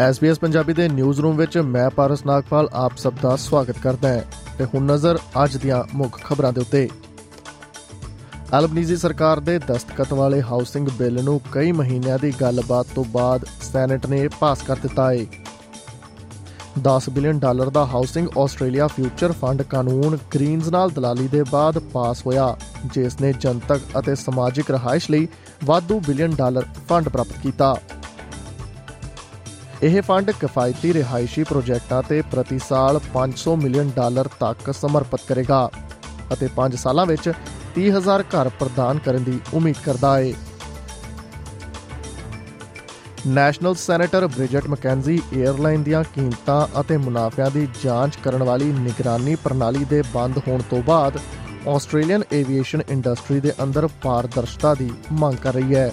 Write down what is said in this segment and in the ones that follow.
SBS Punjabi ਦੇ news room ਵਿੱਚ ਮੈਂ ਪਾਰਸ ਨਾਗਪਾਲ ਆਪ ਸਭ ਦਾ ਸਵਾਗਤ ਕਰਦਾ ਹਾਂ ਤੇ ਹੁਣ ਨਜ਼ਰ ਅੱਜ ਦੀਆਂ ਮੁੱਖ ਖਬਰਾਂ ਦੇ ਉੱਤੇ। ਐਲਬਨੀਜ਼ੀ ਸਰਕਾਰ ਦੇ ਦਸਤਖਤ ਵਾਲੇ ਹਾਊਸਿੰਗ ਬਿੱਲ ਨੂੰ ਕਈ ਮਹੀਨਿਆਂ ਦੀ ਗੱਲਬਾਤ ਤੋਂ ਬਾਅਦ ਸੈਨੇਟ ਨੇ ਪਾਸ ਕਰ ਦਿੱਤਾ ਹੈ 10 ਬਿਲੀਅਨ ਡਾਲਰ ਦਾ ਹਾਊਸਿੰਗ ਆਸਟ੍ਰੇਲੀਆ ਫਿਊਚਰ ਫੰਡ ਕਾਨੂੰਨ ਗ੍ਰੀਨਜ਼ ਨਾਲ ਦਲਾਲੀ ਦੇ ਬਾਅਦ ਪਾਸ ਹੋਇਆ, ਜਿਸ ਨੇ ਜਨਤਕ ਅਤੇ ਸਮਾਜਿਕ ਰਹਾਇਸ਼ ਲਈ ਵਾਧੂ ਬਿਲੀਅਨ ਡਾਲਰ ਫੰਡ ਪ੍ਰਾਪਤ ਕੀਤਾ। ਇਹ ਫੰਡ ਕਿਫਾਇਤੀ ਰਿਹਾਇਸ਼ੀ ਪ੍ਰੋਜੈਕਟਾਂ ਤੇ ਪ੍ਰਤੀ ਸਾਲ 500 ਮਿਲੀਅਨ ਡਾਲਰ ਤੱਕ ਸਮਰਪਿਤ ਕਰੇਗਾ ਅਤੇ 5 ਸਾਲਾਂ ਵਿੱਚ 30000 ਘਰ ਪ੍ਰਦਾਨ ਕਰਨ ਦੀ ਉਮੀਦ ਕਰਦਾ ਹੈ national senator Bridget McKenzie airline ਦੀਆਂ ਕੀਮਤਾਂ ਅਤੇ ਮੁਨਾਫਿਆਂ ਦੀ ਜਾਂਚ ਕਰਨ ਵਾਲੀ ਨਿਗਰਾਨੀ ਪ੍ਰਣਾਲੀ ਦੇ ਬੰਦ ਹੋਣ ਤੋਂ ਬਾਅਦ ਆਸਟ੍ਰੇਲੀਅਨ ਐਵੀਏਸ਼ਨ ਇੰਡਸਟਰੀ ਦੇ ਅੰਦਰ ਪਾਰਦਰਸ਼ਤਾ ਦੀ ਮੰਗ ਕਰ ਰਹੀ ਹੈ।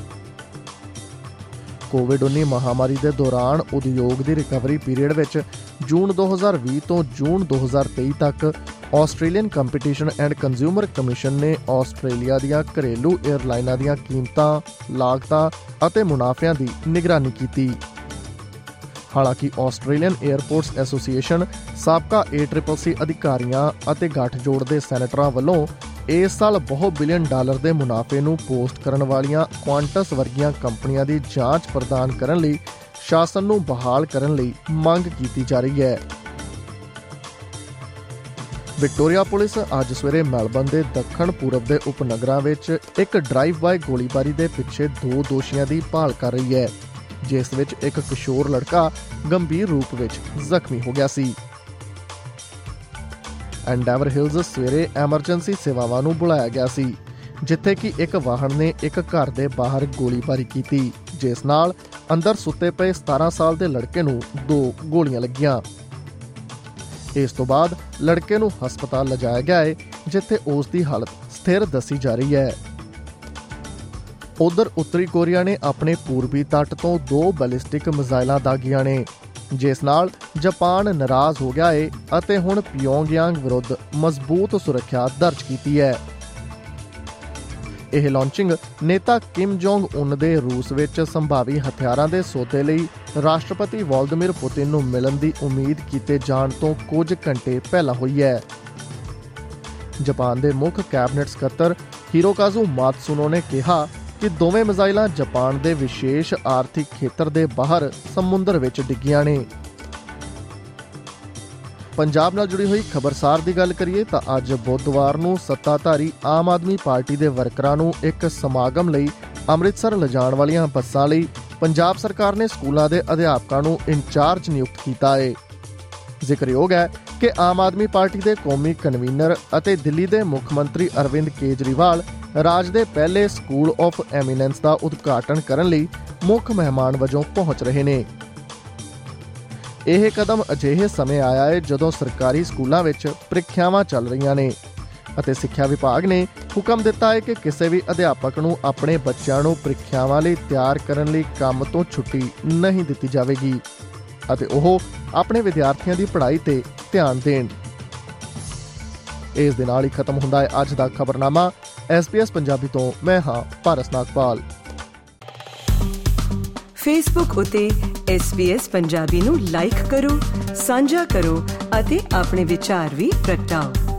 ਕੋਵਿਡ-19 ਮਹਾਮਾਰੀ ਦੇ ਦੌਰਾਨ ਉਦਯੋਗ ਦੀ ਰਿਕਵਰੀ ਪੀਰੀਅਡ ਵਿੱਚ ਜੂਨ 2020 ਤੋਂ ਜੂਨ 2023 ਤੱਕ Australian competition and consumer commission ਨੇ ਆਸਟ੍ਰੇਲੀਆ ਦੀਆਂ ਘਰੇਲੂ 에ਅਰਲਾਈਨਾਂ ਦੀਆਂ ਕੀਮਤਾਂ, ਲਾਗਤਾਂ ਅਤੇ ਮੁਨਾਫਿਆਂ ਦੀ ਨਿਗਰਾਨੀ ਕੀਤੀ। ਹਾਲਾਂਕਿ ਆਸਟ੍ਰੇਲੀਅਨ 에ਅਰਪੋਰਟਸ ਐਸੋਸੀਏਸ਼ਨ ਸਾਬਕਾ ACCC ਅਧਿਕਾਰੀਆਂ ਅਤੇ ਗੱਠਜੋੜ ਦੇ ਸੈਨੇਟਰਾਂ ਵੱਲੋਂ ਇਸ ਸਾਲ ਬਹੁਤ ਬਿਲੀਅਨ ਡਾਲਰ ਦੇ ਮੁਨਾਫੇ ਨੂੰ ਪੋਸਟ ਕਰਨ ਵਾਲੀਆਂ ਕੁਆਂਟਸ ਵਰਗੀਆਂ ਕੰਪਨੀਆਂ ਦੀ ਜਾਂਚ ਪ੍ਰਦਾਨ ਕਰਨ ਲਈ, ਸ਼ਾਸਨ ਨੂੰ ਬਹਾਲ ਕਰਨ ਲਈ ਮੰਗ ਕੀਤੀ ਜਾ ਰਹੀ ਹੈ। ਵਿਕਟੋਰੀਆ ਪੁਲਿਸ ਅੱਜ ਸਵੇਰੇ ਮੈਲਬਨ ਦੇ ਦੱਖਣ ਪੂਰਬ ਦੇ ਉਪਨਗਰਾਂ ਵਿੱਚ ਇੱਕ ਡਰਾਈਵ ਬਾਈ ਗੋਲੀਬਾਰੀ ਦੇ ਪਿੱਛੇ ਦੋ ਦੋਸ਼ੀਆਂ ਦੀ ਭਾਲ ਕਰ ਰਹੀ ਹੈ, ਜਿਸ ਵਿੱਚ ਇੱਕ ਕਿਸ਼ੋਰ ਲੜਕਾ ਗੰਭੀਰ ਰੂਪ ਵਿੱਚ ਜ਼ਖਮੀ ਹੋ ਗਿਆ ਸੀ। ਐਂਡੈਵਰ ਹਿਲਜ਼ ਸਵੇਰੇ ਐਮਰਜੈਂਸੀ ਸੇਵਾਵਾਂ ਨੂੰ ਬੁਲਾਇਆ ਗਿਆ ਸੀ, ਜਿੱਥੇ ਕਿ ਇੱਕ ਵਾਹਨ ਨੇ ਇੱਕ ਘਰ ਦੇ ਬਾਹਰ ਗੋਲੀਬਾਰੀ ਕੀਤੀ, ਜਿਸ ਨਾਲ ਅੰਦਰ ਸੁੱਤੇ ਪਏ 17 ਸਾਲ ਦੇ ਲੜਕੇ ਨੂੰ ਦੋ ਗੋਲੀਆਂ ਲੱਗੀਆਂ। ਇਸ ਤੋਂ ਬਾਅਦ ਲੜਕੇ ਨੂੰ ਹਸਪਤਾਲ ਲਿਜਾਇਆ ਗਿਆ ਹੈ ਜਿੱਥੇ ਉਸ ਦੀ ਹਾਲਤ ਸਥਿਰ ਦੱਸੀ ਜਾ ਰਹੀ ਹੈ। ਉਧਰ ਉੱਤਰੀ ਕੋਰੀਆ ਨੇ ਆਪਣੇ ਪੂਰਬੀ ਤੱਟ ਤੋਂ ਦੋ ਬੈਲਿਸਟਿਕ ਮਿਜ਼ਾਈਲਾਂ ਦਾਗੀਆਂ ਨੇ ਜਿਸ ਨਾਲ ਜਾਪਾਨ ਨਾਰਾਜ਼ ਹੋ ਗਿਆ ਹੈ ਅਤੇ ਹੁਣ ਪਿਓਂਗਯਾਂਗ ਵਿਰੁੱਧ ਮਜ਼ਬੂਤ ਸੁਰੱਖਿਆ ਦਰਜ ਕੀਤੀ ਹੈ। ਇਹ ਲਾਂਚਿੰਗ ਨੇਤਾ ਕਿਮ ਜੋਂਗ ਉਨ ਦੇ ਰੂਸ ਵਿੱਚ ਸੰਭਾਵੀ ਹਥਿਆਰਾਂ ਦੇ ਸੌਦੇ ਲਈ ਰਾਸ਼ਟਰਪਤੀ ਵਲਦਮਿਰ ਪੁਤਿਨ ਨੂੰ ਮਿਲਣ ਦੀ ਉਮੀਦ ਕੀਤੇ ਜਾਣ ਤੋਂ ਕੁਝ ਘੰਟੇ ਪਹਿਲਾਂ ਹੋਈ ਹੈ। ਜਾਪਾਨ ਦੇ ਮੁੱਖ ਕੈਬਨਿਟ ਸਕੱਤਰ ਹੀਰੋਕਾਜ਼ੂ ਮਾਤਸੂਨੋ ਨੇ ਕਿਹਾ ਕਿ ਦੋਵੇਂ ਮਿਜ਼ਾਈਲਾਂ ਜਾਪਾਨ ਦੇ ਵਿਸ਼ੇਸ਼ ਆਰਥਿਕ ਖੇਤਰ ਦੇ ਬਾਹਰ ਸਮੁੰਦਰ ਵਿੱਚ ਡਿੱਗੀਆਂ ਨੇ। ਪੰਜਾਬ ਨਾਲ ਜੁੜੀ ਹੋਈ ਖਬਰਸਾਰ ਦੀ ਗੱਲ ਕਰੀਏ ਤਾਂ ਅੱਜ ਬੁੱਧਵਾਰ ਨੂੰ ਸੱਤਾਧਾਰੀ ਆਮ ਆਦਮੀ ਪਾਰਟੀ ਦੇ ਵਰਕਰਾਂ ਨੂੰ ਇੱਕ ਸਮਾਗਮ ਲਈ ਅੰਮ੍ਰਿਤਸਰ ਲਿਜਾਣ ਵਾਲੀਆਂ ਬੱਸਾਂ ਲਈ ਪੰਜਾਬ ਸਰਕਾਰ ਨੇ ਸਕੂਲਾਂ ਦੇ ਅਧਿਆਪਕਾਂ ਨੂੰ ਇੰਚਾਰਜ ਨਿਯੁਕਤ ਕੀਤਾ ਹੈ। ਜ਼ਿਕਰਯੋਗ ਹੈ ਕਿ ਆਮ ਆਦਮੀ ਪਾਰਟੀ ਦੇ ਕੌਮੀ ਕਨਵੀਨਰ ਅਤੇ ਦਿੱਲੀ ਦੇ ਮੁੱਖ ਮੰਤਰੀ ਅਰਵਿੰਦ ਕੇਜਰੀਵਾਲ ਰਾਜ ਦੇ ਪਹਿਲੇ ਸਕੂਲ ਆਫ ਐਮੀਨੈਂਸ ਦਾ ਉਦਘਾਟਨ ਕਰਨ ਲਈ ਮੁੱਖ ਮਹਿਮਾਨ ਵਜੋਂ ਪਹੁੰਚ ਰਹੇ ਨੇ। ਇਹ ਕਦਮ ਅਜਿਹੇ ਸਮੇਂ ਆਇਆ ਹੈ ਜਦੋਂ ਸਰਕਾਰੀ ਸਕੂਲਾਂ ਵਿੱਚ ਪ੍ਰੀਖਿਆਵਾਂ ਚੱਲ ਰਹੀਆਂ ਨੇ ਅਤੇ ਸਿੱਖਿਆ ਵਿਭਾਗ ਨੇ ਹੁਕਮ ਦਿੱਤਾ ਹੈ ਕਿ ਕਿਸੇ ਵੀ ਅਧਿਆਪਕ ਨੂੰ ਆਪਣੇ ਬੱਚਿਆਂ ਨੂੰ ਪ੍ਰੀਖਿਆਵਾਂ ਲਈ ਤਿਆਰ ਕਰਨ ਲਈ ਕੰਮ ਤੋਂ ਛੁੱਟੀ ਨਹੀਂ ਦਿੱਤੀ ਜਾਵੇਗੀ। ਅਤੇ ਉਹ ਆਪਣੇ ਵਿਦਿਆਰਥੀਆਂ ਦੀ ਪੜ੍ਹਾਈ ਤੇ ਧਿਆਨ ਦੇਣ। ਇਸ ਦੇ ਨਾਲ ਹੀ ਖਤਮ ਹੁੰਦਾ ਹੈ ਅੱਜ ਦਾ ਖਬਰਨਾਮਾ। SBS ਪੰਜਾਬੀ ਤੋਂ ਮੈਂ ਹਾਂ ਪਾਰਸ ਨਾਗਪਾਲ। ਫੇਸਬੁੱਕ ਉਤੇ SBS ਪੰਜਾਬੀ ਨੂੰ ਲਾਈਕ ਕਰੋ, ਸਾਂਝਾ ਕਰੋ ਅਤੇ ਆਪਣੇ ਵਿਚਾਰ ਵੀ ਪ੍ਰਗਟਾਓ।